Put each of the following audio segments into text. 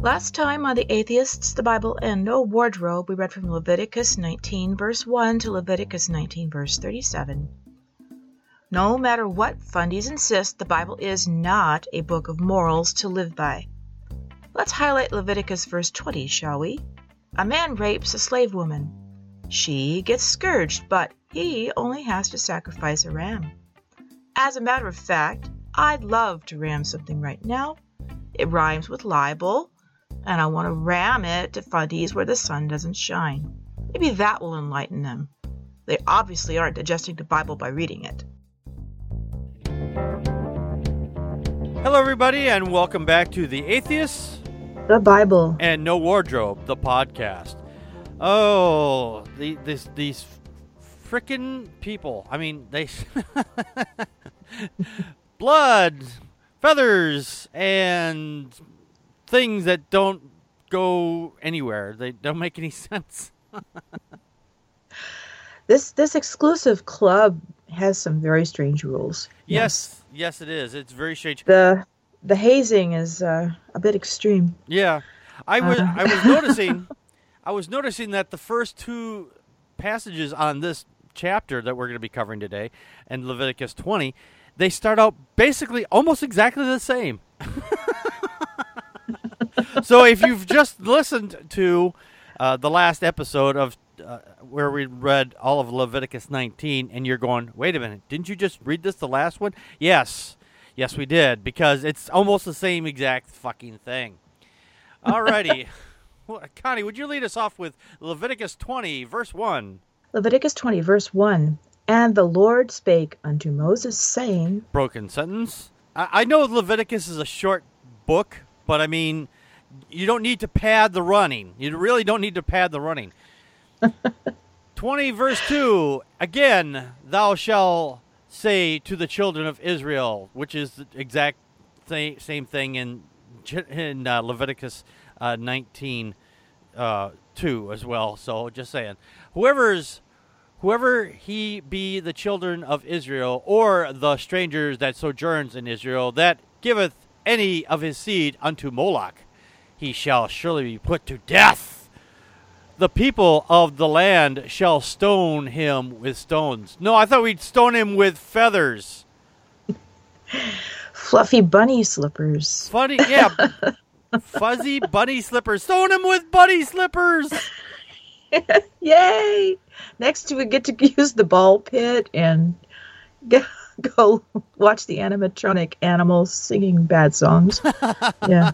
Last time on The Atheists, the Bible, and No Wardrobe, we read from Leviticus 19, verse 1 to Leviticus 19, verse 37. No matter what fundies insist, the Bible is not a book of morals to live by. Let's highlight Leviticus verse 20, shall we? A man rapes a slave woman. She gets scourged, but he only has to sacrifice a ram. As a matter of fact, I'd love to ram something right now. It rhymes with libel, and I want to ram it to fundies where the sun doesn't shine. Maybe that will enlighten them. They obviously aren't digesting the Bible by reading it. Hello, everybody, and welcome back to The Atheists The Bible. and No Wardrobe, the podcast. Oh, the, this, these frickin' people. I mean, they. blood, feathers, and things that don't go anywhere. They don't make any sense. This this exclusive club has some very strange rules. Yes, yes, it is. It's very strange. The the hazing is uh, a bit extreme. Yeah, I was Uh. I was noticing, I was noticing that the first two passages on this chapter that we're going to be covering today, and Leviticus 20, they start out basically almost exactly the same. so if you've just listened to uh, the last episode of uh, where we read all of Leviticus 19, and you're going, wait a minute, didn't you just read this the last one? Yes, yes, we did because it's almost the same exact fucking thing. Alrighty. well, Connie, would you lead us off with Leviticus 20, verse 1? Leviticus 20, verse 1. And the Lord spake unto Moses, saying, Broken sentence. I, I know Leviticus is a short book, but I mean, you don't need to pad the running. You really don't need to pad the running. 20, verse 2. Again, thou shalt say to the children of Israel, which is the exact th- same thing in, in uh, Leviticus uh, 19, uh, 2 as well. So just saying. Whoever's whoever he be the children of Israel, or the strangers that sojourns in Israel, that giveth any of his seed unto Moloch, he shall surely be put to death. The people of the land shall stone him with stones. No, I thought we'd stone him with feathers. Fluffy bunny slippers. Funny, yeah. Fuzzy bunny slippers. Stone him with bunny slippers. Yay! Next, we get to use the ball pit and go, watch the animatronic animals singing bad songs. Yeah.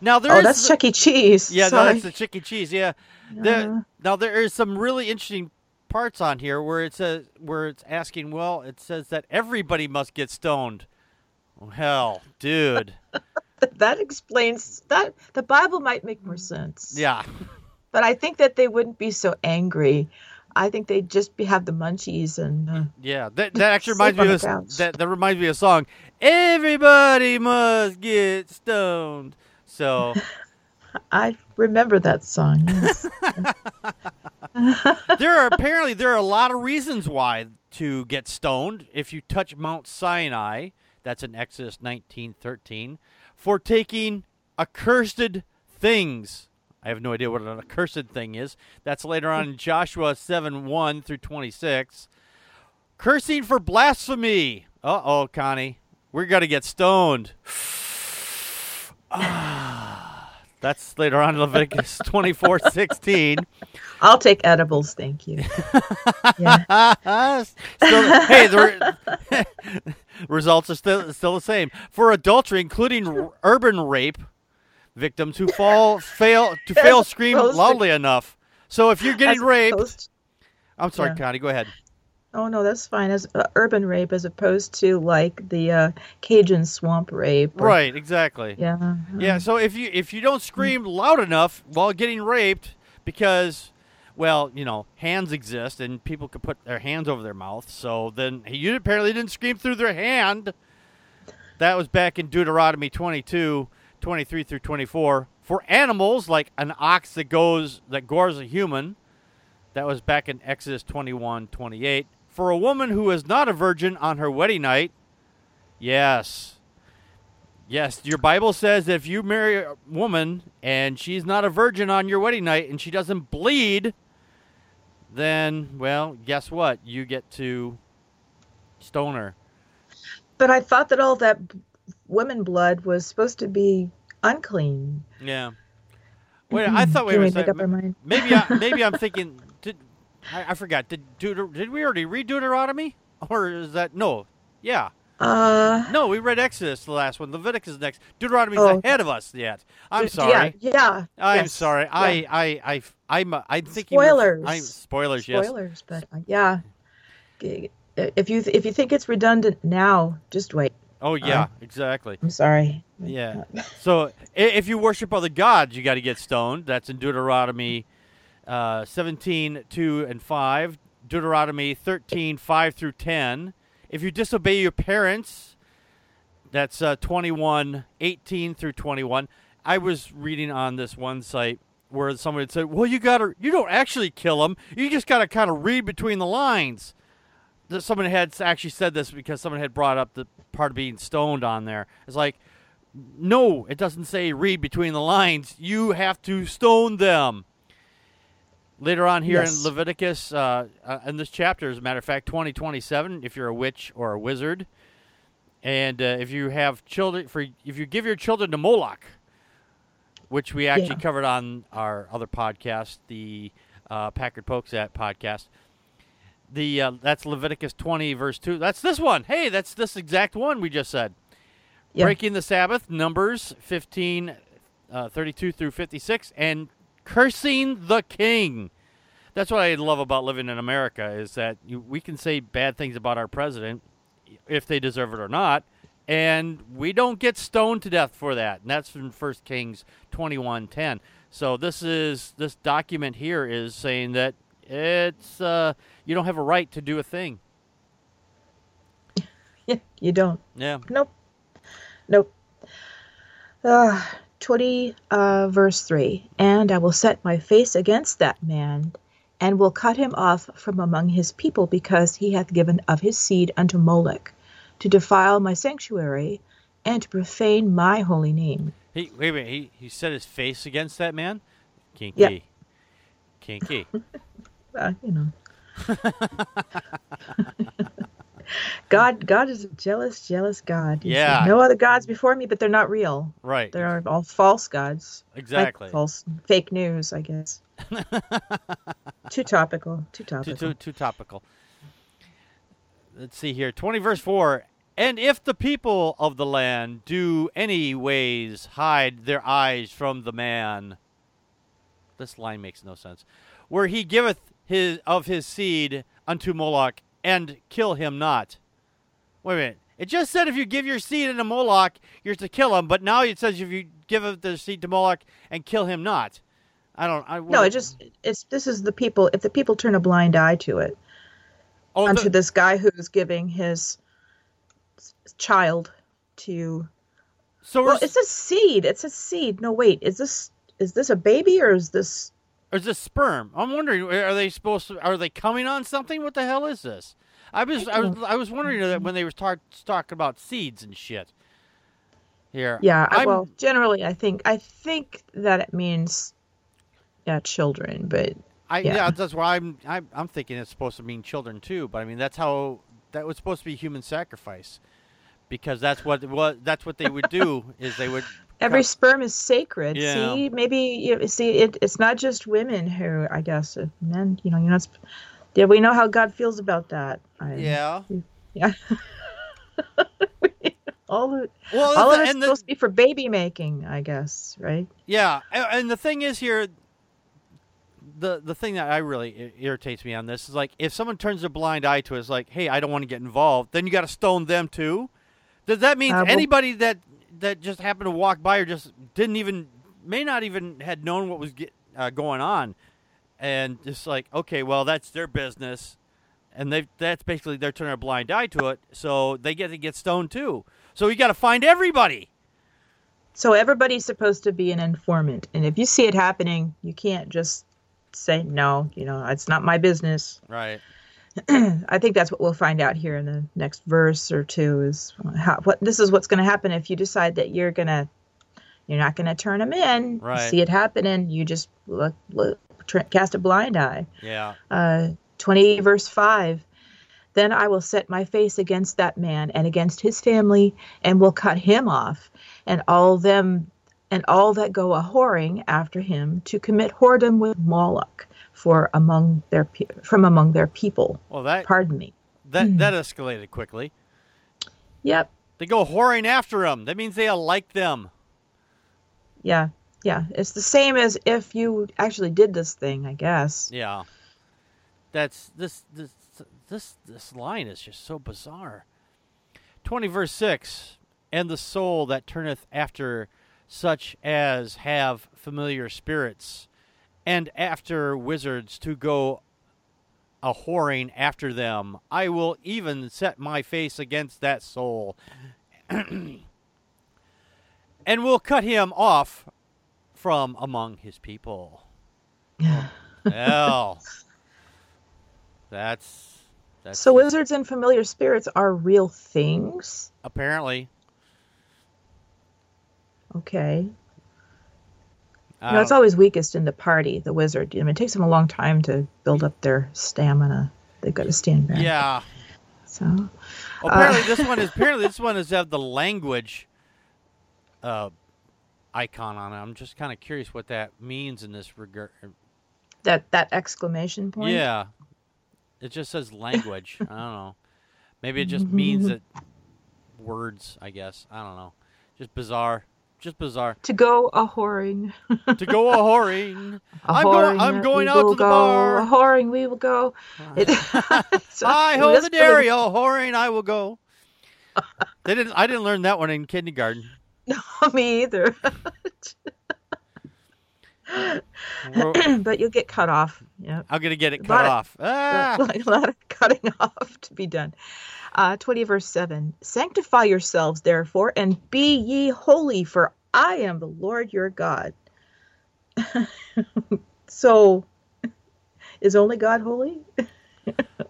Now there's Oh, that's Chuck E. Cheese. Yeah, no, that's the Chick E. Cheese. Yeah. The, now there is some really interesting parts on here where it says where it's asking. Well, it says that everybody must get stoned. Hell, dude. that explains that. The Bible might make more sense. yeah. But I think that they wouldn't be so angry. I think they'd just be, have the munchies and. Uh, Yeah. That that actually reminds me of a, that that reminds me of a song. Everybody must get stoned. So I remember that song. Yes. there are apparently there are a lot of reasons why to get stoned if you touch Mount Sinai. That's in Exodus nineteen thirteen for taking accursed things. I have no idea what an accursed thing is. That's later on in Joshua seven one through twenty six. Cursing for blasphemy. Uh oh, Connie, we're gonna get stoned. Ah, That's later on in Leviticus twenty four sixteen. I'll take edibles, thank you. Yeah. still, hey, the re- results are still still the same for adultery, including r- urban rape victims who fall fail to fail scream opposed to- loudly enough. So if you're getting As raped, opposed- I'm sorry, yeah. Connie, go ahead. Oh no, that's fine. As uh, urban rape, as opposed to like the uh, Cajun swamp rape. or- Right, exactly. Yeah. Yeah, so if you if you don't scream loud enough while getting raped because well, you know, hands exist and people could put their hands over their mouth, so then you apparently didn't scream through their hand. That was back in Deuteronomy 22, 23 through 24. For animals like an ox that goes that gores a human, that was back in Exodus 21, 28. For a woman who is not a virgin on her wedding night, yes, Yes, your Bible says that if you marry a woman and she's not a virgin on your wedding night and she doesn't bleed, then, well, guess what? You get to stone her. But I thought that all that women blood was supposed to be unclean. Yeah. Wait, I hmm. thought we were saying, make up our mind? maybe I, maybe I'm thinking I, I forgot did Deuter, did we already read Deuteronomy or is that no? Yeah. Uh, No, we read Exodus the last one. Leviticus is next. Deuteronomy's Oh. ahead of us yet. I'm sorry. Yeah. I'm yes, sorry. yeah. I, I, I, I'm, uh, I'm thinking. we're- Spoilers. I'm, spoilers. Yes. spoilers, but uh, yeah. If you if you think it's redundant now, just wait. Oh yeah, Uh, exactly. I'm sorry. Yeah. So if you worship other gods, you got to get stoned. That's in Deuteronomy uh, 17, 2 and 5. Deuteronomy 13, 5 through 10. If you disobey your parents, that's uh, 21, 18 through 21. I was reading on this one site where somebody said, well, you got to, you don't actually kill them. You just got to kind of read between the lines. That Someone had actually said this because someone had brought up the part of being stoned on there. It's like, no, it doesn't say read between the lines. You have to stone them. Later on here Yes. in Leviticus, uh, uh, in this chapter, as a matter of fact, twenty twenty seven. if you're a witch or a wizard, and uh, if you have children, for if you give your children to Moloch, which we actually Yeah. covered on our other podcast, the uh, Packard Pokes at podcast. The uh, that's Leviticus 20 verse 2. That's this one. Hey, that's this exact one we just said. Yeah. Breaking the Sabbath, Numbers 15, uh, 32 through 56, and cursing the king. That's what I love about living in America is that you, we can say bad things about our president, if they deserve it or not, and we don't get stoned to death for that. And that's from 1 Kings 21:10. So this is this document here is saying that it's uh, you don't have a right to do a thing. Yeah, you don't. Yeah. Nope. Nope. Uh, 20 uh, verse 3 And I will set my face against that man, and will cut him off from among his people, because he hath given of his seed unto Molech, to defile my sanctuary, and to profane my holy name. He wait a minute. He he set his face against that man. Kinky. Yep. Kinky. Uh, you know. God, God is a jealous, jealous God. He said, Yeah. no other gods before me, but they're not real. right. They're all false gods. Like Exactly. false, fake news, I guess. too topical. Too too, topical. too too topical. Let's see here. Twenty verse four. And if the people of the land do any ways hide their eyes from the man, this line makes no sense. Where he giveth his of his seed unto Moloch and kill him not. Wait a minute. It just said if you give your seed unto Moloch, you're to kill him, but now it says if you give the seed to Moloch and kill him not. I don't. I, No, it just it's this is the people. If the people turn a blind eye to it, oh, unto the- this guy who's giving his child to so well, it's a seed. It's a seed. No, wait, is this is this a baby or is this? Or is this sperm? I'm wondering, are they supposed to? Are they coming on something? What the hell is this? I was, I was, I was wondering that when they were start talking about seeds and shit. Here, Yeah. I'm- well, generally, I think I think that it means yeah, children, but I, yeah. yeah. that's why I'm, I'm, I'm thinking it's supposed to mean children too. But I mean, that's how that was supposed to be human sacrifice, because that's what, what, that's what they would do is they would. Every sperm is sacred. Yeah. See, maybe you see it. It's not just women who, I guess, uh, men. You know, you're not. sp- Yeah, we know how God feels about that. I, yeah. yeah. all the Well, all the- of it's and the- supposed to be for baby making, I guess, right? Yeah, and the thing is here, the the thing that I really irritates me on this is like if someone turns a blind eye to it, it's like, hey, I don't want to get involved. Then you got to stone them too. Does that mean Uh, well- anybody that that just happened to walk by or just didn't even may not even had known what was get, uh, going on, and just like, okay, well, that's their business, and they that's basically they're turning a blind eye to it, so they get to get stoned too. So you got to find everybody. So everybody's supposed to be an informant, and if you see it happening, you can't just say no. You know, it's not my business. Right. I think that's what we'll find out here in the next verse or two is how what this is what's going to happen if you decide that you're going to you're not going to turn them in. Right. See it happening, you just look, look cast a blind eye. Yeah. Uh 20 verse 5 then I will set my face against that man and against his family and will cut him off and all them and all that go a whoring after him to commit whoredom with Moloch for among their pe- from among their people. Well, that Pardon me. that mm. that escalated quickly. Yep. They go whoring after them. That means they like them. Yeah. Yeah. It's the same as if you actually did this thing, I guess. Yeah. That's this this this this line is just so bizarre. 20 verse 6 and the soul that turneth after such as have familiar spirits and after wizards to go a whoring after them I will even set my face against that soul and will cut him off from among his people well that's that's So wizards and familiar spirits are real things. apparently Okay. I You know, it's always weakest in the party, the wizard. I mean, it takes them a long time to build up their stamina. They've got to stand back. yeah So, Well, apparently this one is apparently this one is have the language uh, icon on it. I'm just kind of curious what that means in this regard. that that exclamation point. Yeah, it just says language. I don't know. Maybe it just means that words. I guess I don't know. Just bizarre. Just bizarre. To go a whoring. to go a whoring. A I'm whoring going. I'm going out to the go, bar. A whoring we will go. It, so- I hold the dairy, oh whoring I will go. they didn't. I didn't learn that one in kindergarten. No, me either. But you'll get cut off. I'm gonna get it A cut lot of- off. Ah! a lot of cutting off to be done. Uh, 20 verse 7 Sanctify yourselves, therefore, and be ye holy, for I am the Lord your God. so, is only God holy?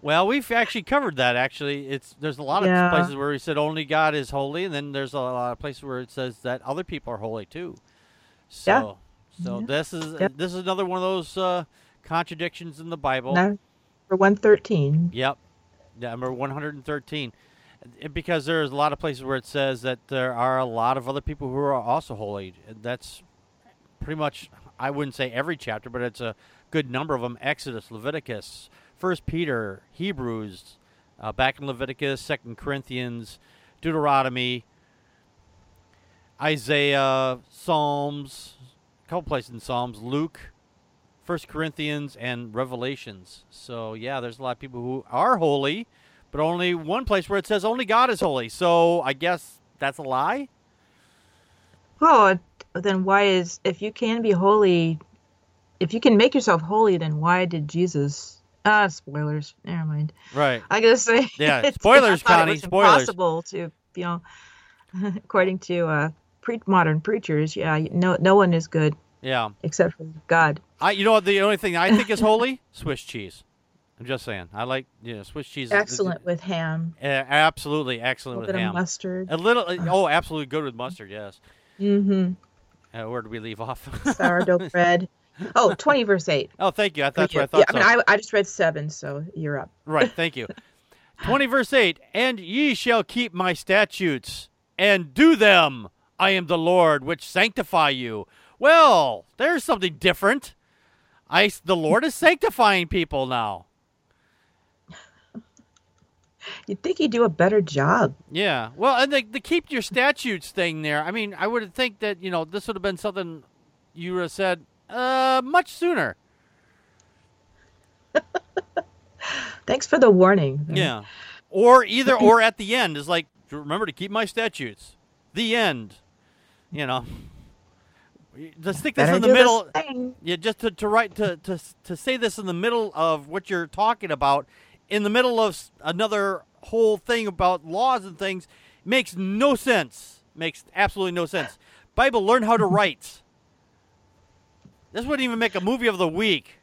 Well, we've actually covered that. Actually, it's there's a lot of Yeah. places where we said only God is holy, and then there's a lot of places where it says that other people are holy too. So, so Yeah. this is Yep. this is another one of those uh, contradictions in the Bible. No, for 113. Yep, number 113. Because there's a lot of places where it says that there are a lot of other people who are also holy. And That's pretty much I wouldn't say every chapter, but it's a good number of them. Exodus, Leviticus, First Peter, Hebrews, uh, back in Leviticus, Second Corinthians, Deuteronomy, Isaiah, Psalms, couple places in Psalms, Luke, First Corinthians, and Revelations. So yeah, there's a lot of people who are holy, but only one place where it says only God is holy. So I guess that's a lie. Oh, then why is, if you can be holy, if you can make yourself holy, then why did Jesus. Ah, spoilers. Never mind. Right. I gotta say. Yeah, it's- spoilers, Connie, It spoilers. impossible to, you know, according to uh, pre- modern preachers, yeah, no, no one is good Yeah. except for God. I. You know what? The only thing I think is holy, Swiss cheese. I'm just saying. I like you know Swiss cheese. is- Excellent with ham, Uh, absolutely excellent with bit of ham. mustard. A little. Oh, absolutely good with mustard. Yes. Mm-hmm. Uh, where did we leave off? Sourdough bread. Oh, 20 verse 8. oh, thank you. I thought Thank you. I thought yeah, so. I mean, I, I just read 7, so you're up. Right, thank you. 20 verse 8 And ye shall keep my statutes and do them. I am the Lord which sanctify you. Well, there's something different. I, the Lord is sanctifying people now. You'd think you'd do a better job. Yeah. Well, and the, the keep your statutes thing there, I mean, I would think that, you know, this would have been something you would have said uh, much sooner. Thanks for the warning. Yeah. Or either or at the end is like remember to keep my statutes. The end. You know. Just stick this Better in the middle. this. Yeah, just to, to write to, to to say this in the middle of what you're talking about, in the middle of another whole thing about laws and things, makes no sense. Makes absolutely no sense. Bible, learn how to write. This wouldn't even make a movie of the week.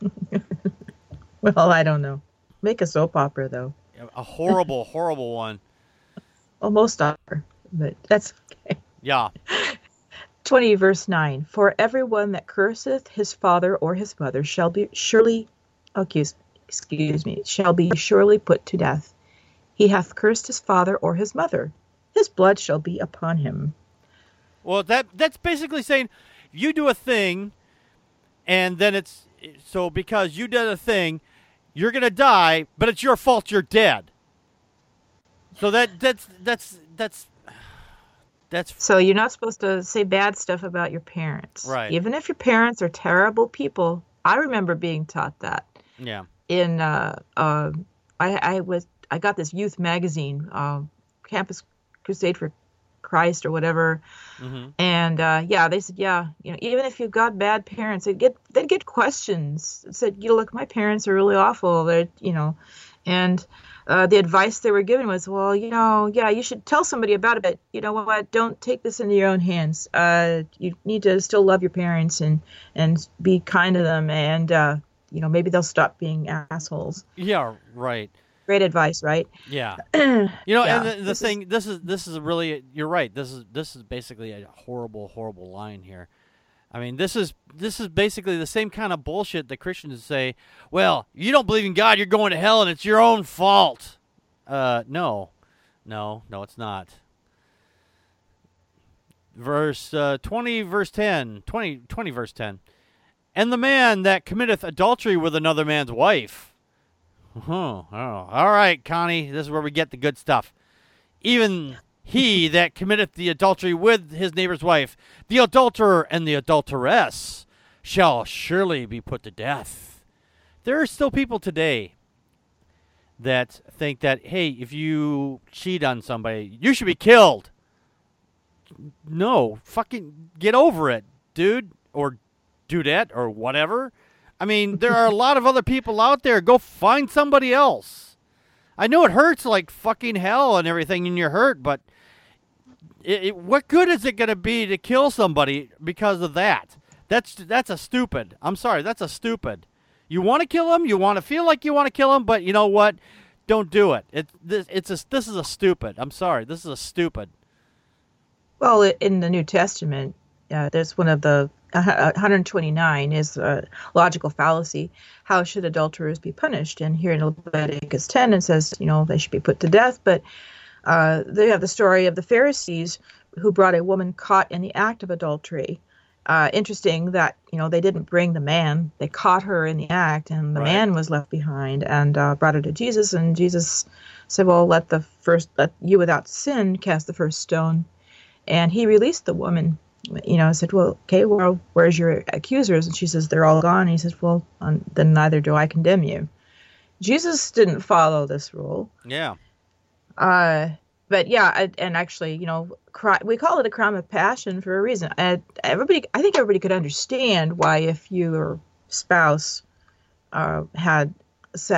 Well, I don't know. make a soap opera though. A horrible, horrible one. Almost most are, but that's okay. Yeah. 20 verse 9 For everyone that curseth his father or his mother shall be surely accused excuse me shall be surely put to death. He hath cursed his father or his mother. His blood shall be upon him. Well, that that's basically saying you do a thing, and then it's so because you did a thing, you're gonna die, but it's your fault you're dead. So that that's that's that's that's So you're not supposed to say bad stuff about your parents. Right. Even if your parents are terrible people. I remember being taught that. yeah in uh, uh, I, I was I got this youth magazine, uh, Campus Crusade for Christ or whatever, hmm and uh, yeah, they said yeah, you know, even if you've got bad parents, they get they'd get questions. It said, you know, look, my parents are really awful. They're you know, and uh, the advice they were given was, well, you know, yeah, you should tell somebody about it, but you know what? Don't take this into your own hands. Uh, you need to still love your parents and and be kind to them, and uh, you know, maybe they'll stop being assholes. yeah right Great advice, right? yeah you know Yeah, and the, the this is- thing this is this is really you're right this is this is basically a horrible horrible line here. I mean, this is this is basically the same kind of bullshit that Christians say. Well, you don't believe in God, you're going to hell, and it's your own fault. Uh, no, no, no, it's not. Verse uh, twenty, verse 10, 20, 20 verse ten, and the man that committeth adultery with another man's wife. Oh, oh, all right, Connie, this is where we get the good stuff. Even he that committeth the adultery with his neighbor's wife, the adulterer and the adulteress, shall surely be put to death. There are still people today that think that, hey, if you cheat on somebody, you should be killed. No, fucking get over it, dude, or dudette, or whatever. I mean, there are a lot of other people out there. Go find somebody else. I know it hurts like fucking hell and everything, and you're hurt, but it, it, what good is it going to be to kill somebody because of that? That's that's a stupid. I'm sorry, that's a stupid. You want to kill him, you want to feel like you want to kill him, but you know what? Don't do it. It this it's a, this is a stupid. I'm sorry, this is a stupid. Well, in the New Testament, uh, there's one of the uh, 129 is a logical fallacy. How should adulterers be punished? And here in Leviticus 10, it says, you know, they should be put to death. But uh, they have the story of the Pharisees who brought a woman caught in the act of adultery. Uh, interesting that you know they didn't bring the man; they caught her in the act, and the Right. man was left behind and uh, brought her to Jesus. And Jesus said, "Well, let the first, let you without sin cast the first stone." and he released the woman you know said well okay well where's your accusers and she says they're all gone and he says well um, then neither do i condemn you jesus didn't follow this rule Yeah. Uh but yeah I, and actually you know cry, we call it a crime of passion for a reason. And everybody i think everybody could understand why if your spouse uh, had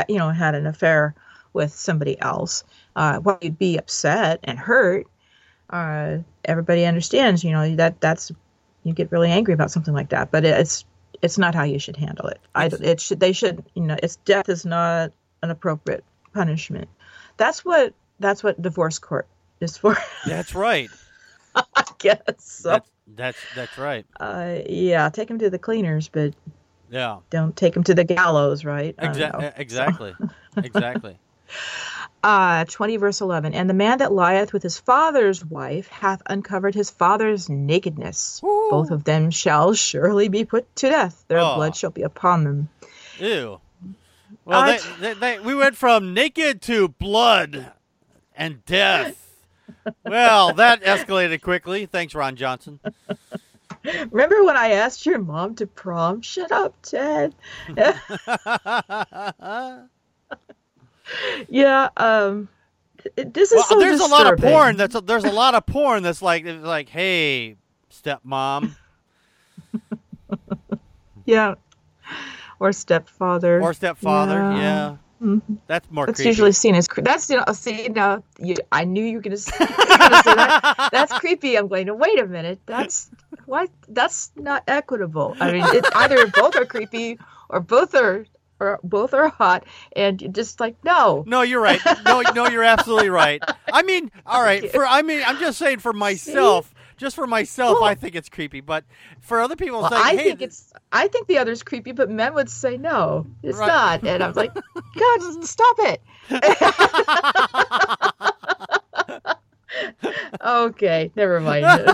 you know had an affair with somebody else uh why you'd be upset and hurt uh everybody understands you know that that's you get really angry about something like that. But it's it's not how you should handle it. I it should they should you know it's death is not an appropriate punishment. That's what that's what divorce court is for That's right. i guess so That's that's that's right. uh yeah take them to the cleaners but Yeah. don't take them to the gallows right I don't know. Exa- exactly. exactly. uh 20 verse 11 and the man that lieth with his father's wife hath uncovered his father's nakedness both of them shall surely be put to death their Oh. blood shall be upon them Ew. Well, I- they, they, they, we went from naked to blood and death. well, that escalated quickly. Thanks, Ron Johnson. remember when i asked your mom to prom shut up ted yeah um this is well, so there's a lot of porn. That's there's a lot of porn that's like it's like, hey, stepmom yeah or stepfather or stepfather. Yeah. Yeah, Mhm. that's more That's creepy. usually seen as cre- that's you know see now you I knew you were gonna, say, you were gonna say that that's creepy. I'm going to wait a minute. That's why. that's not equitable. I mean, it, either both are creepy or both are are both are hot, and you're just like no. No, you're right. No, no, you're absolutely right. I mean, all right. For I mean, I'm just saying for myself. Just for myself, Well- I think it's creepy. But for other people, Well, like, I hey, think it's I think the other's creepy, but men would say no, it's Right. not, and I'm like, God, stop it. okay, never mind.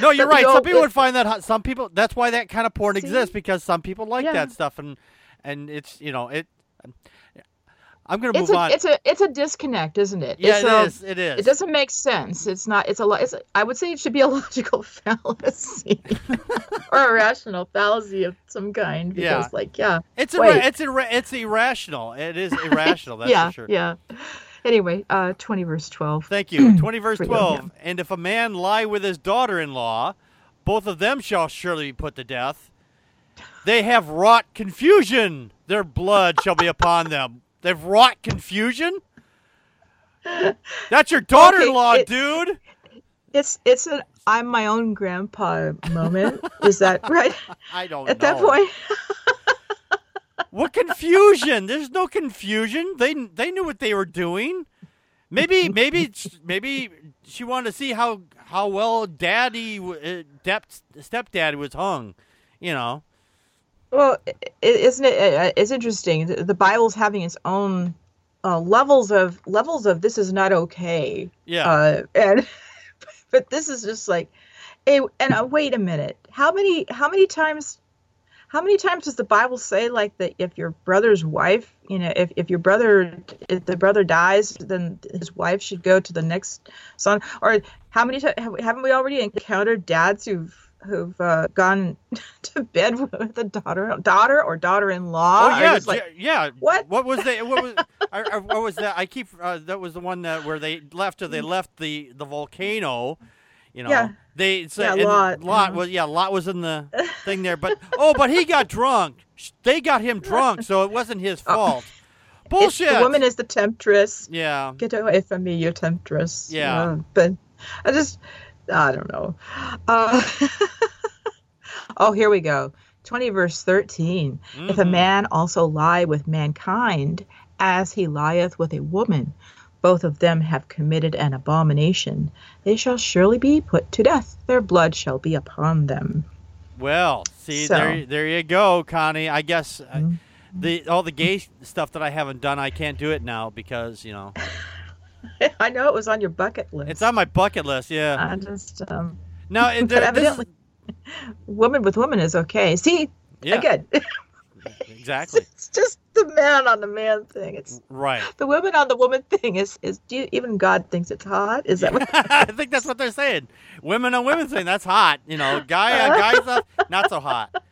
No, you're right. Some people would find that hot. Some people. That's why that kind of porn See? exists because some people like Yeah. that stuff, and and it's you know it. I'm gonna it's move a on. it's a it's a disconnect, isn't it? yeah, it's it a, is. It is. It doesn't make sense. It's not. It's a. It's. A, I would say it should be a logical fallacy or a rational fallacy of some kind. Because, Yeah. like, yeah, It's Wait. it's irra- it's irrational. It is irrational. That's yeah, for sure. yeah. Anyway, uh, twenty verse twelve. Thank you. 20 verse Pretty good, 12. And if a man lie with his daughter in law, both of them shall surely be put to death. They have wrought confusion. Their blood shall be upon them. They've wrought confusion? That's your daughter in law, Okay, it- dude. It's it's an I'm my own grandpa moment. Is that right? I don't At know. that point, What confusion? There's no confusion. They they knew what they were doing. Maybe maybe maybe she wanted to see how how well daddy uh, dep- stepdad was hung, you know. Well, isn't it? It's interesting. The Bible's having its own uh, levels of levels of this is not okay. Yeah. Uh, and but this is just like, hey, and uh, wait a minute. How many how many times how many times does the Bible say like that if your brother's wife, you know, if, if your brother if the brother dies, then his wife should go to the next son? Or how many times haven't we already encountered dads who've who've uh, gone to bed with a daughter daughter or daughter-in-law? Oh yeah, like, yeah. what? What was the what was I, I, what was that? I keep uh, that was the one that where they left. They left the the volcano. You know, Yeah. they so, Yeah, Lot, Lot was yeah, Lot was in the thing there, but oh, but he got drunk. They got him drunk, so it wasn't his fault. It's- Bullshit. the woman is the temptress. yeah, get away from me, you temptress. Yeah. Uh, but I just, I don't know. Uh, oh, here we go. 20 verse 13. If a Mhm. man also lie with mankind as he lieth with a woman, both of them have committed an abomination. They shall surely be put to death. Their blood shall be upon them. Well, see So- there, there you go, Connie. I guess uh, Mhm. the all the gay stuff that I haven't done, I can't do it now because you know I know it was on your bucket list. it's on my bucket list. Yeah. I just, um, Now, it- but this- evidently, woman with woman is okay. See, yeah, again, exactly. it's just the man on the man thing. It's Right. the woman on the woman thing is is do you, even God thinks it's hot? Is that what? I think that's what they're saying. Women on women thing, that's hot. You know, guy on guy stuff, not so hot.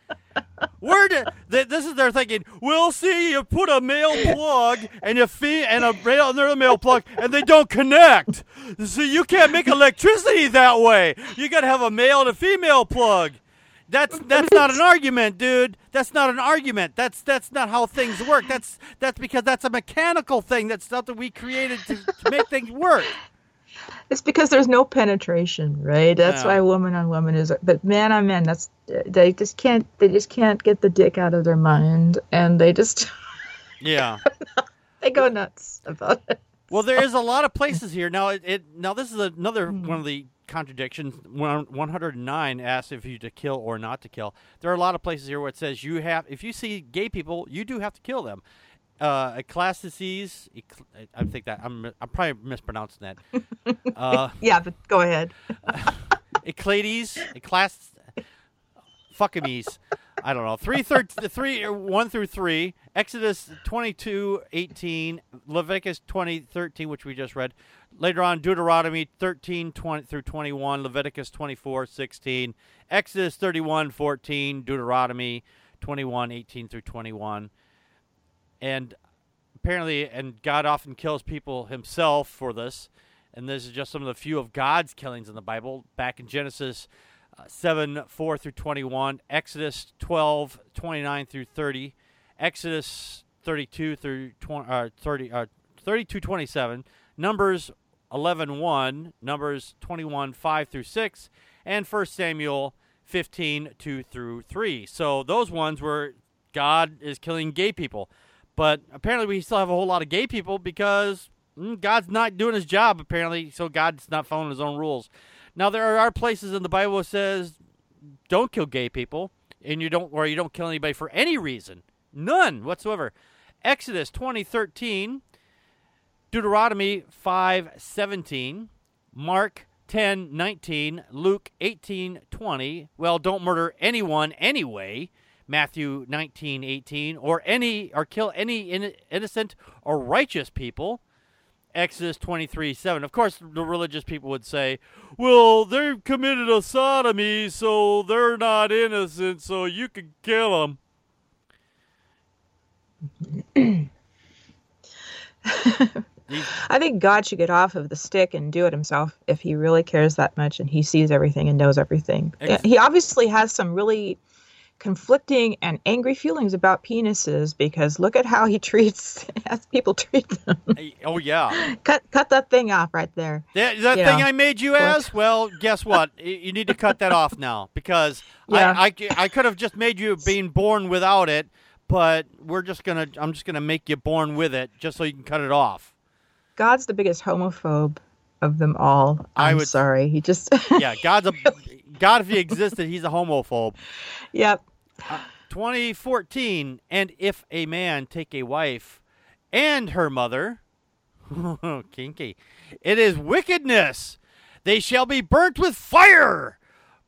Where did th- this is they're thinking? We'll see you put a male plug and a fee and a male another male plug and they don't connect. So you can't make electricity that way. You got to have a male and a female plug. That's that's not an argument, dude. That's not an argument. That's that's not how things work. That's that's because that's a mechanical thing. That's something we created to, to make things work. It's because there's no penetration, right? That's Yeah. why woman on woman is. But man on man, that's they just can't. They just can't get the dick out of their mind, and they just Yeah. they go nuts about it. Well, there is a lot of places here now. It, it now this is another Hmm. one of the contradictions. One hundred nine asks if you to kill or not to kill. There are a lot of places here where it says you have if you see gay people, you do have to kill them. Uh, Ecclesiastes, ecl- I think that I'm I'm probably mispronouncing that. Uh, Yeah, but go ahead. Eclades, Ecclesiastes, fuckamies. I don't know. Three, thir- three, one through three. Exodus twenty-two, eighteen. Leviticus twenty, thirteen, which we just read. Later on, Deuteronomy 13, 20 through 21. Leviticus 24, 16. Exodus 31, 14. Deuteronomy 21, 18 through 21. And apparently, and God often kills people himself for this. And this is just some of the few of God's killings in the Bible. Back in Genesis uh, 7, 4 through 21, Exodus 12, 29 through 30, Exodus 32 through 20, uh, 30, uh, 32, 27, Numbers 11, 1, Numbers 21, 5 through 6, and 1 Samuel 15, 2 through 3. So those ones were God is killing gay people. But apparently, we still have a whole lot of gay people because mm, God's not doing his job, apparently, so God's not following his own rules. Now, there are places in the Bible that says don't kill gay people, and you don't, or you don't kill anybody for any reason. None whatsoever. Exodus 2013, Deuteronomy 5:17, Mark 10:19, Luke 18:20. Well, don't murder anyone anyway. Matthew 19:18, or any or kill any in, innocent or righteous people. Exodus 23:7. Of course, the religious people would say, "Well, they've committed a sodomy, so they're not innocent, so you can kill them." I think God should get off of the stick and do it himself if he really cares that much and he sees everything and knows everything. Ex- he obviously has some really conflicting and angry feelings about penises because look at how he treats as people treat them. oh yeah. cut cut that thing off right there. That, that thing I made you as? Well, guess what? You need to cut that off now because Yeah. I, I, I could have just made you being born without it, but we're just gonna I'm just gonna make you born with it just so you can cut it off. God's the biggest homophobe of them all. I I'm would- sorry. He just Yeah, God's a God if he existed, he's a homophobe. Yep. Uh, 2014, and if a man take a wife and her mother, kinky, it is wickedness. They shall be burnt with fire,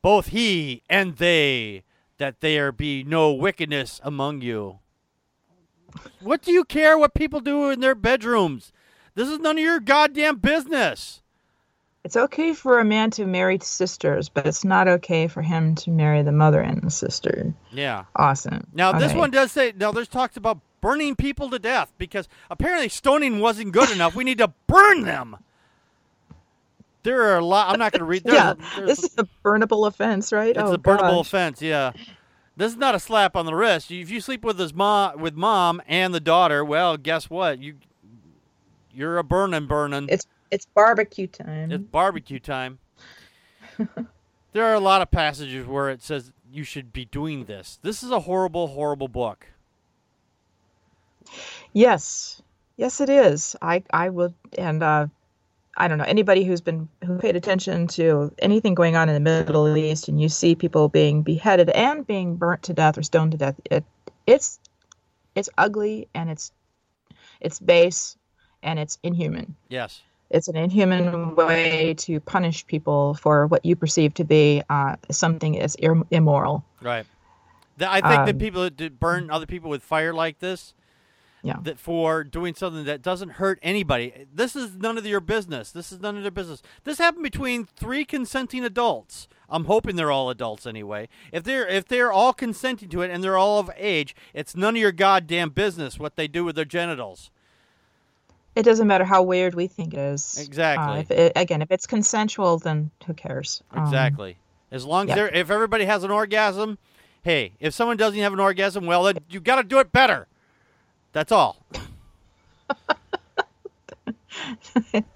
both he and they, that there be no wickedness among you. What do you care what people do in their bedrooms? This is none of your goddamn business. It's okay for a man to marry sisters, but it's not okay for him to marry the mother and the sister. Yeah. Awesome. Now this one does say now there's talks about burning people to death because apparently stoning wasn't good enough. We need to burn them. There are a lot. I'm not going to read. Yeah, a, this is a burnable offense, right? it's oh, a burnable gosh. offense. Yeah, this is not a slap on the wrist. If you sleep with his mom, with mom and the daughter, well, guess what? You you're a burning, burning. It's it's barbecue time. It's barbecue time. there are a lot of passages where it says you should be doing this. This is a horrible, horrible book. Yes, yes, it is. I I would, and uh, I don't know anybody who's been who paid attention to anything going on in the Middle East, and you see people being beheaded and being burnt to death or stoned to death. It it's it's ugly and it's it's base and it's inhuman. Yes. It's an inhuman way to punish people for what you perceive to be uh, something as immoral. Right. I think that Um, people that burn other people with fire like this, Yeah. that for doing something that doesn't hurt anybody. This is none of your business. This is none of their business. This happened between three consenting adults. I'm hoping they're all adults anyway. If they're if they're all consenting to it and they're all of age, it's none of your goddamn business what they do with their genitals. It doesn't matter how weird we think it is. Exactly. Uh, if it, again, if it's consensual, then who cares? Um, Exactly. as long as yeah. if everybody has an orgasm, hey, if someone doesn't have an orgasm, well, then you got to do it better. That's all.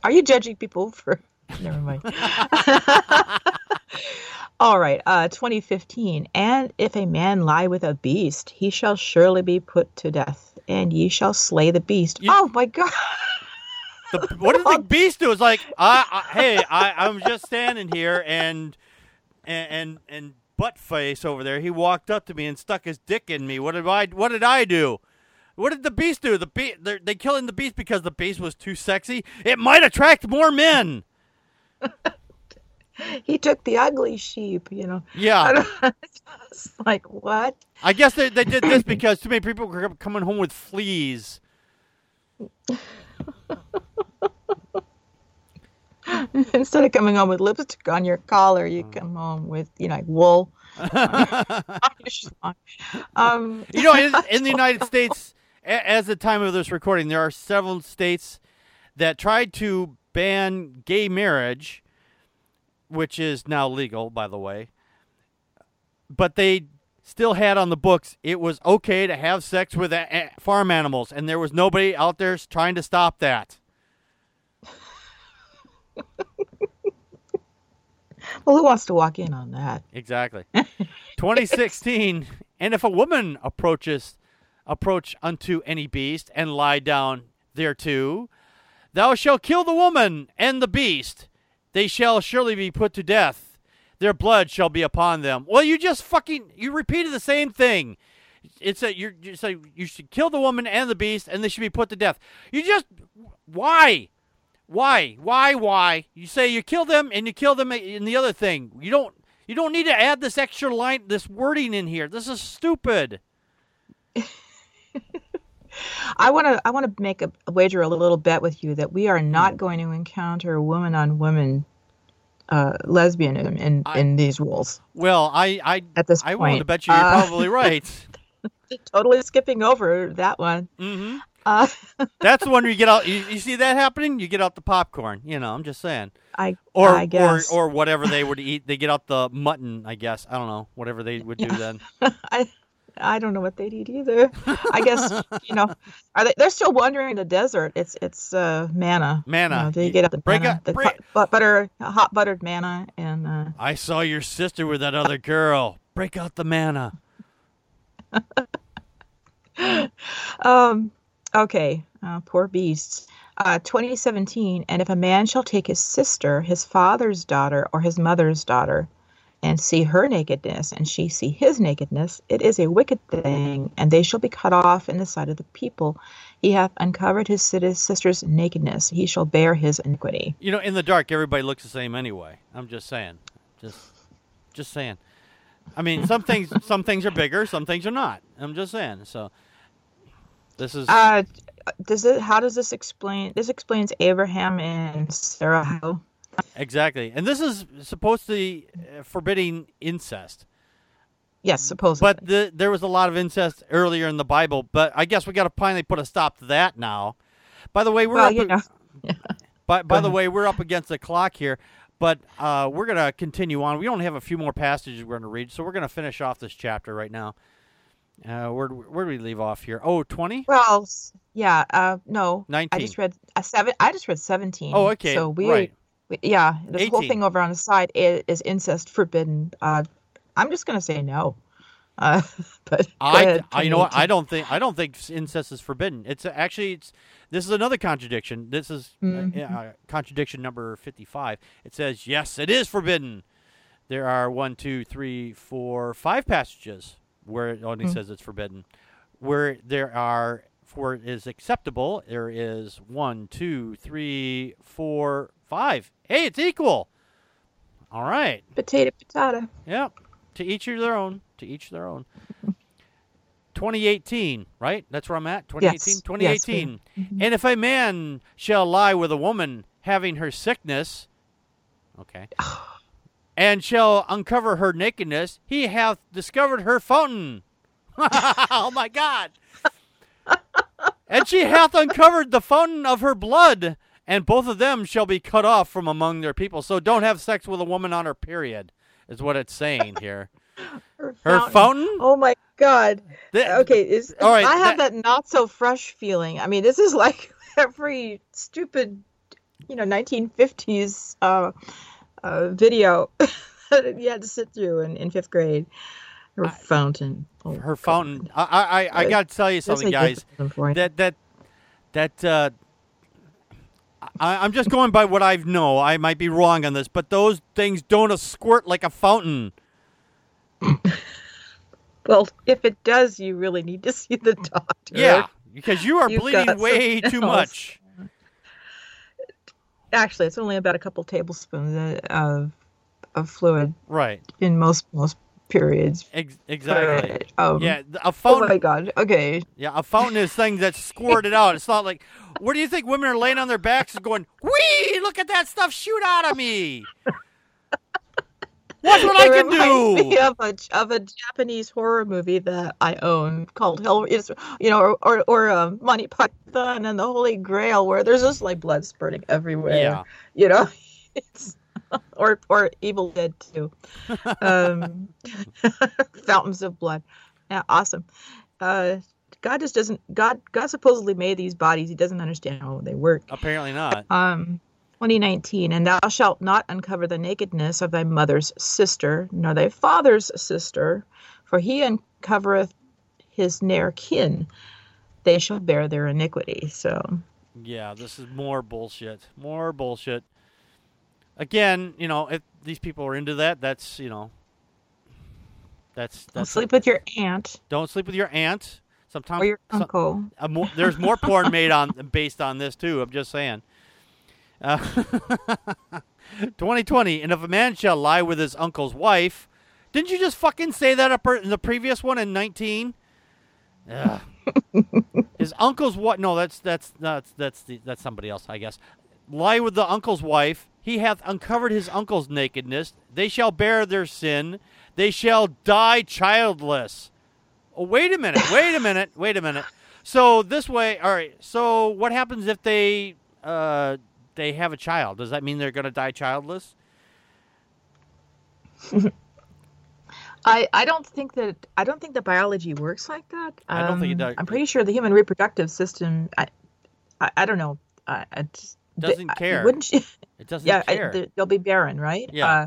Are you judging people for? Never mind. All right. Uh, 2015. And if a man lie with a beast, he shall surely be put to death, and ye shall slay the beast. You- oh my God! The, what did the beast do? It's like, I, I, hey, I, I'm just standing here, and and and, and butt face over there. He walked up to me and stuck his dick in me. What did I? What did I do? What did the beast do? The be- they're, they killing the beast because the beast was too sexy. It might attract more men. He took the ugly sheep. You know. Yeah, it's like what? I guess they, they did this because too many people were coming home with fleas. Instead of coming home with lipstick on your collar, you Mm. come home with you know wool. um, You know, in, in the United States, as the time of this recording, there are several states that tried to ban gay marriage, which is now legal, by the way. But they still had on the books it was okay to have sex with a- a- farm animals, and there was nobody out there trying to stop that. well, who wants to walk in on that? Exactly. 2016, and if a woman approaches approach unto any beast and lie down thereto. Thou shalt kill the woman and the beast. They shall surely be put to death. Their blood shall be upon them. Well, you just fucking you repeated the same thing. It's a just like you should kill the woman and the beast, and they should be put to death. You just why, why, why, why? You say you kill them and you kill them in the other thing. You don't you don't need to add this extra line, this wording in here. This is stupid. I want to I want to make a, a wager a little bet with you that we are not going to encounter woman on woman uh, lesbianism in I- in these rules. Well, I I At this I point, to bet you you're uh, probably right. Totally skipping over that one. hmm Uh, That's the one where you get out. You, you see that happening? You get out the popcorn. You know, I'm just saying. I Or I guess or or whatever they would eat. They get out the mutton. I guess I don't know. Whatever they would do then. I I don't know what they'd eat either. I guess you know, are they? They're still wandering in the desert. It's it's uh, manna. Manna. You know, they get up the Break manna, up- the break- bu- butter, hot buttered manna, and uh, I saw your sister with that other girl. Break out the manna. Um, okay, uh, poor beasts. Uh, 2017, and if a man shall take his sister, his father's daughter, or his mother's daughter, and see her nakedness, and she see his nakedness, it is a wicked thing, and they shall be cut off in the sight of the people. He hath uncovered his sister's nakedness; he shall bear his iniquity. You know, in the dark, everybody looks the same anyway. I'm just saying. Just, just saying. I mean, some things, some things are bigger, some things are not. I'm just saying. So, this is Uh, does it? How does this explain? This explains Abraham and Sarah. How? Exactly, and this is supposed to be uh, forbidding incest. Yes, supposedly. But the, there was a lot of incest earlier in the Bible. But I guess we got to finally put a stop to that now. By the way, we're well, up you know. By, by the way, we're up against the clock here, but uh, we're going to continue on. We only have a few more passages we're going to read, so we're going to finish off this chapter right now. Uh, where, do- where do we leave off here? Oh, 20? Well, yeah, uh, no. 19. I just read a seven. I just read seventeen. Oh, okay, So we, right. Yeah, this whole thing over on the side is, is incest forbidden. Uh, I'm just gonna say no. Uh, but I, ahead, I, you know what? I don't think I don't think incest is forbidden. It's actually it's this is another contradiction. This is uh, Mhm. uh, contradiction number fifty-five. It says yes, it is forbidden. There are one, two, three, four, five passages where it only Mm. says it's forbidden. Where there are where it is acceptable, there is one, two, three, four, five. Hey, it's equal. All right. potato potato. Yep. To each their own. To each their own. 2018, right? That's where I'm at. 2018. Yes. Yes, we- 2018. And if a man shall lie with a woman having her sickness, okay, and shall uncover her nakedness, he hath discovered her fountain. oh my God. And she hath uncovered the fountain of her blood, and both of them shall be cut off from among their people. So don't have sex with a woman on her period, is what it's saying here. Her, Her fountain? Oh my god. Th- Okay, is all right, I have that, not so fresh feeling. I mean, this is like every stupid, you know, 1950s uh, uh, video that you had to sit through in, in fifth grade. Her fountain. Oh, her God. fountain. I I, I, I got to tell you something, guys. euphemism for it. That that that uh, I, I'm just going by what I know. I might be wrong on this, but those things don't squirt like a fountain. Well, if it does, you really need to see the doctor. Yeah, because you are You've bleeding way too else. much. Actually, it's only about a couple tablespoons of of fluid Right. in most most periods. Ex- exactly. Um, Yeah, a Oh my god. Okay. Yeah, a fountain is thing that's squirted out. It's not like, where do you think women are laying on their backs and going, "Wee, look at that stuff shoot out of me." Watch what I can reminds me do. of a of a Japanese horror movie that I own called Hell. Is you know, or or, or um, Monty Python and the Holy Grail, where there's just like blood spurting everywhere. Yeah. You know, it's or or Evil Dead too. Um, fountains of blood. Yeah, awesome. Uh, God just doesn't. God God supposedly made these bodies. He doesn't understand how they work. Apparently not. Um, 2019, and thou shalt not uncover the nakedness of thy mother's sister, nor thy father's sister, for he uncovereth his near kin, they shall bear their iniquity. So Yeah, this is more bullshit. More bullshit. Again, you know, if these people are into that, that's you know, that's don't sleep with your aunt don't sleep with your aunt. Sometimes or your some- uncle. uh, more, there's more porn made on based on this too. I'm just saying. Uh, 2020, and if a man shall lie with his uncle's wife, didn't you just fucking say that up in the previous one in 19? Ugh. his uncle's what? No, that's that's that's that's the, that's somebody else, I guess. Lie with the uncle's wife. He hath uncovered his uncle's nakedness. They shall bear their sin. They shall die childless. Oh, wait a minute. Wait a minute. Wait a minute. So this way, all right. So what happens if they uh, they have a child? Does that mean they're going to die childless? I, I don't think that I don't think that biology works like that. I don't think it Um, does. I'm pretty sure the human reproductive system. I I, I don't know. I, I just, Doesn't I- care. Wouldn't you? It doesn't yeah, care. they- they'll be barren, right? Yeah. Uh,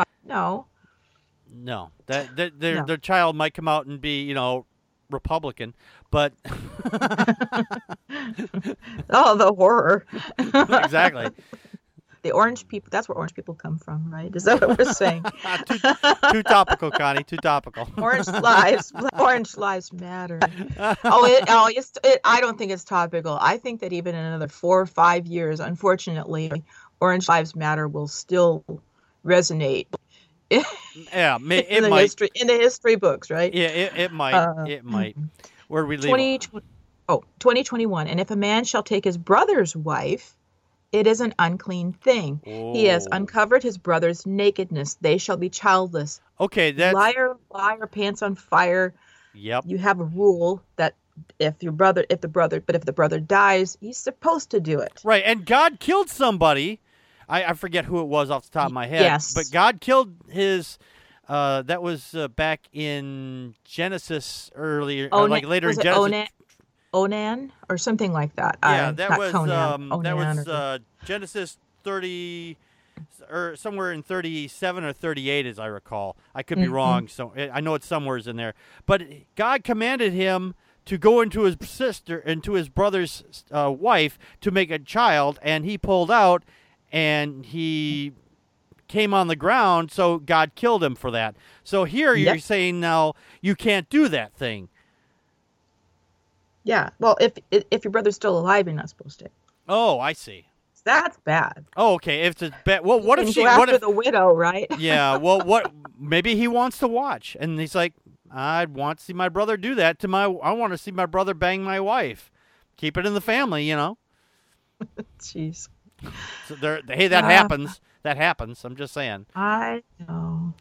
uh, no. no, that, that their No. their child might come out and be you know Republican, but Oh, the horror. exactly. the orange people. That's where orange people come from, right? Is that what we're saying? too, too topical, Connie. Too topical. orange lives. Orange lives matter. Oh, it, oh, it's, it, I don't think it's topical. I think that even in another four or five years, unfortunately, Orange Lives Matter will still resonate yeah, in it the might. history in the history books, right? Yeah, it, it might. Uh, it might. Where we leave? 20, tw- oh, 2021. And if a man shall take his brother's wife, it is an unclean thing. He has Oh. uncovered his brother's nakedness. They shall be childless. Okay, that's liar, liar, pants on fire. yep. You have a rule that if your brother, if the brother, but if the brother dies, he's supposed to do it. Right, and God killed somebody. I, I forget who it was off the top of my head. Yes. But God killed his. Uh, that was uh, back in Genesis earlier, or Onan- like later in Genesis. Onan, Onan or something like that. Yeah, Uh, that was Conan, um, that was or- uh, Genesis thirty, or somewhere in thirty-seven or thirty-eight, as I recall. I could be Mhm. wrong, so I know it's somewheres in there. But God commanded him to go into his sister, into his brother's uh, wife, to make a child, and he pulled out, and he came on the ground. So God killed him for that. So here you're saying now you can't do that thing. Yeah. Well, if if your brother's still alive, you're not supposed to. Oh, I see. That's bad. Oh, okay. If it's bad, well, what if she? What if the widow, right? yeah, well, what? Maybe he wants to watch, and he's like, I want to see my brother do that to my. I want to see my brother bang my wife. Keep it in the family, you know. Jeez. So there, hey, that Ah. happens. That happens. I'm just saying. I know.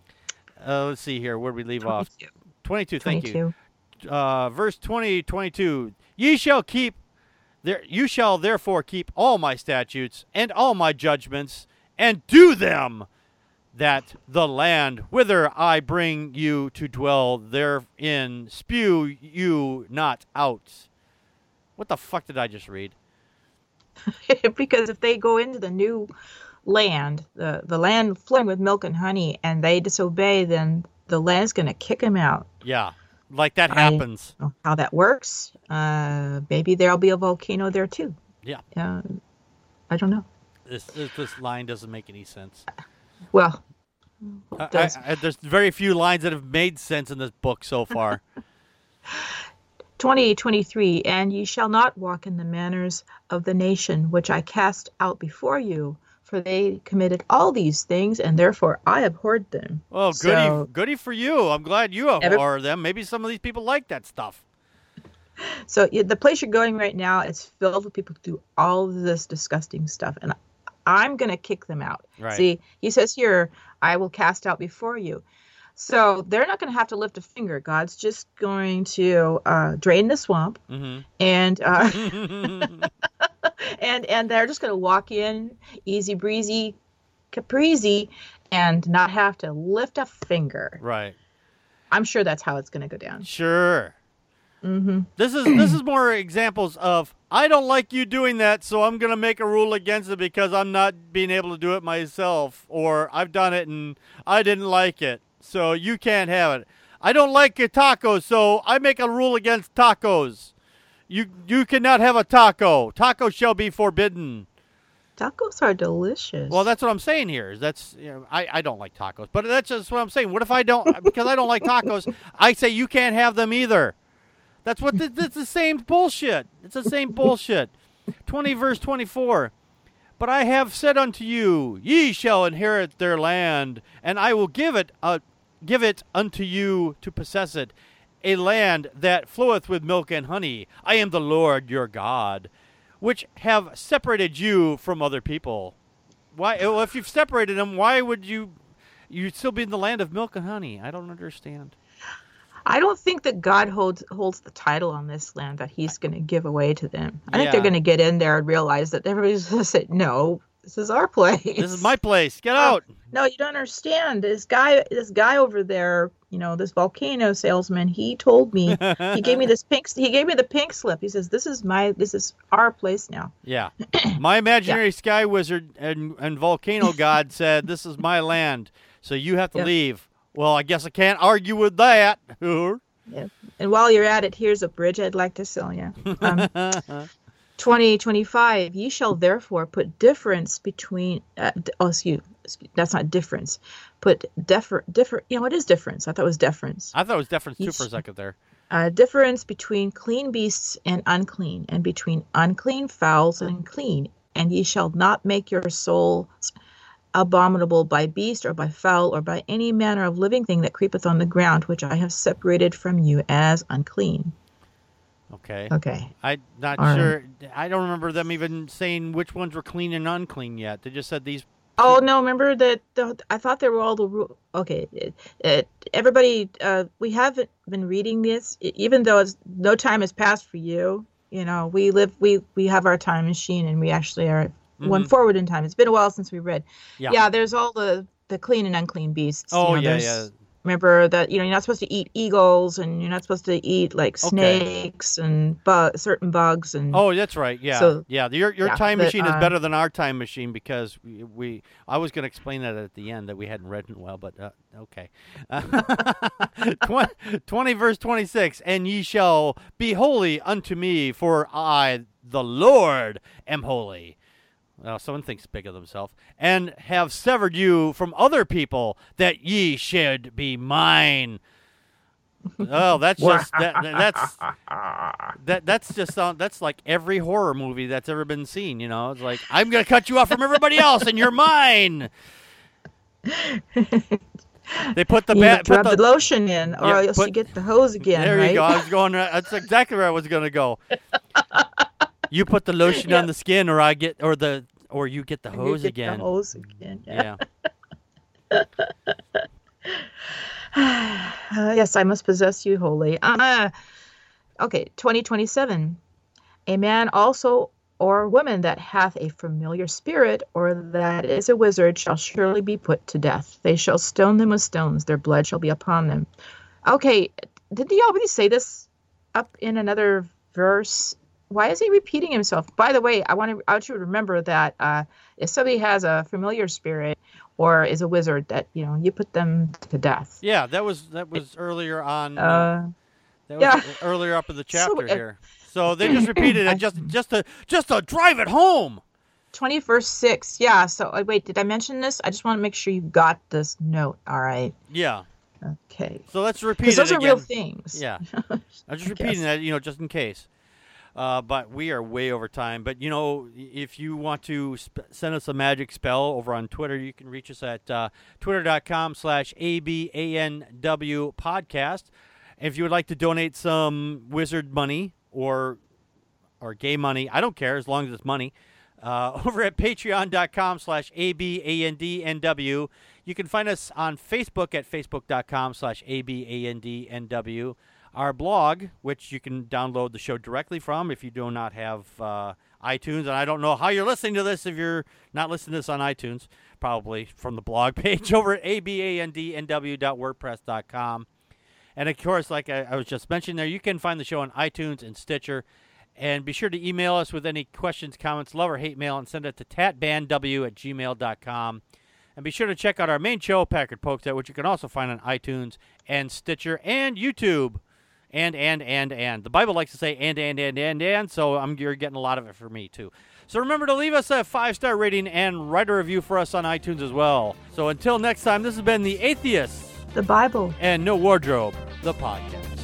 Uh, let's see here. Where do we leave off? 22. Twenty-two. Thank you. 22. Uh, verse 20, 22. Ye shall keep. There, you shall therefore keep all my statutes and all my judgments, and do them, that the land whither I bring you to dwell therein spew you not out. What the fuck did I just read? because if they go into the new land, the, the land flowing with milk and honey, and they disobey, then the land's going to kick them out. Yeah, like that I- happens. know how that works. Uh, maybe there'll be a volcano there too. Yeah. Uh, I don't know. This, this this line doesn't make any sense. Well. I- I- there's very few lines that have made sense in this book so far. 2023, and ye shall not walk in the manners of the nation which I cast out before you, for they committed all these things, and therefore I abhorred them. Well, goody, So- goody for you. I'm glad you Every- them. Maybe some of these people like that stuff. So yeah, the place you're going right now is filled with people who do all this disgusting stuff, and I'm going to kick them out. Right. See, he says here, I will cast out before you. So they're not going to have to lift a finger. God's just going to uh, drain the swamp, hmm and uh, and and they're just going to walk in easy breezy, caprizi, and not have to lift a finger. right. I'm sure that's how it's going to go down. Sure. hmm This is this is more examples of I don't like you doing that, so I'm gonna make a rule against it because I'm not being able to do it myself, or I've done it and I didn't like it, so you can't have it. I don't like your tacos, so I make a rule against tacos. You you cannot have a taco. Tacos shall be forbidden. Tacos are delicious. Well, that's what I'm saying here. Is that's you know, I I don't like tacos, but that's just what I'm saying. What if I don't because I don't like tacos? I say you can't have them either. That's what the, it's the same bullshit. It's the same bullshit. Twenty verse twenty four. But I have said unto you, ye shall inherit their land, and I will give it uh, give it unto you to possess it, a land that floweth with milk and honey. I am the Lord your God, which have separated you from other people. Why? Well, if you've separated them, why would you? You'd still be in the land of milk and honey. I don't understand. I don't think that God holds holds the title on this land that He's going to give away to them. I think they're going to get in there and realize that everybody's going to say, "No, this is our place. This is my place. Get out. No, you don't understand. This guy, this guy over there, you know, this volcano salesman. He told me. he gave me this pink. He gave me the pink slip. He says, "This is my. This is our place now." Yeah. My imaginary sky wizard and, and volcano god said, This is my land, so you have to Yeah. leave. Well, I guess I can't argue with that. Yeah. And while you're at it, here's a bridge I'd like to sell you. Um, 2025, ye shall therefore put difference between, uh, oh, excuse, excuse- that's not difference. Put defer, differ, you know, it is difference? I thought it was deference. I thought it was deference too for a second there. Uh, difference between clean beasts and unclean, and between unclean fowls and clean. And ye shall not make your souls abominable by beast or by fowl or by any manner of living thing that creepeth on the ground, which I have separated from you as unclean. Okay. Okay. I'm not All right. sure. I don't remember them even saying which ones were clean and unclean yet. They just said these. Oh no! Remember that the, I thought there were all the rule. Okay, it, it, everybody, uh, we haven't been reading this, even though it's, no time has passed for you. You know, we live, we we have our time machine, and we actually are one Mhm. forward in time. It's been a while since we read. Yeah. Yeah. there's all the the clean and unclean beasts. you Oh, know, yeah, yeah. Remember that you know you're not supposed to eat eagles, and you're not supposed to eat like Okay. snakes and bu- certain bugs and. Oh, that's right. Yeah, So- yeah. Your your yeah, time but, machine is uh, better than our time machine because we. we I was going to explain that at the end that we hadn't read a while, but uh, okay. 20, 20 verse twenty six, and ye shall be holy unto me, for I, the Lord, am holy. Well, someone thinks big of themselves, and have severed you from other people, that ye should be mine. Oh, that's just that, that- that's that that's just uh, that's like every horror movie that's ever been seen. You know, it's like I'm gonna cut you off from everybody else, and you're mine. They put the bat. Put the the, lotion in, or Yeah, else put- you get the hose again, there right? you go. I was going. That's exactly where I was gonna go. You put the lotion on the skin, or I get, or the, or you get the hose get again. The hose again. Yeah. yeah. Uh, yes, I must possess you wholly. Uh, okay, 2027. A man also or woman that hath a familiar spirit or that is a wizard shall surely be put to death. They shall stone them with stones, their blood shall be upon them. Okay, didn't he already say this up in another verse? Why is he repeating himself? By the way, I want to I want you to remember that uh, if somebody has a familiar spirit or is a wizard, that you know you put them to death. Yeah, that was that was earlier on. uh, that was yeah. earlier up in the So, chapter uh, here. So they just repeated it just just to just to drive it home. 21st 6 yeah so uh, wait did i mention this i just want to make sure you got this note all right Yeah. okay So let's repeat those are again. real things Yeah. I'm just I repeating guess. that, you know, just in case. Uh, but we are way over time. But, you know, if you want to sp- send us a magic spell over on Twitter, you can reach us at uh, twitter.com slash ABANW podcast. If you would like to donate some wizard money or or gay money, I don't care as long as it's money. Uh, over at patreon.com slash ABANDNW. You can find us on Facebook at facebook.com slash ABANDNW. Our blog, which you can download the show directly from if you do not have uh, iTunes. And I don't know how you're listening to this if you're not listening to this on iTunes, probably from the blog page over at abandnw.wordpress.com. And of course, like I, I was just mentioning there, you can find the show on iTunes and Stitcher. And be sure to email us with any questions, comments, love or hate mail, and send it to tatbandw at gmail.com. And be sure to check out our main show, Packard Pokes, which you can also find on iTunes and Stitcher and YouTube. And, and, and, and. The Bible likes to say and, and, and, and, and, so I'm, you're getting a lot of it for me, too. So remember to leave us a five star rating and write a review for us on iTunes as well. So until next time, this has been The Atheist The Bible. and No Wardrobe, the podcast.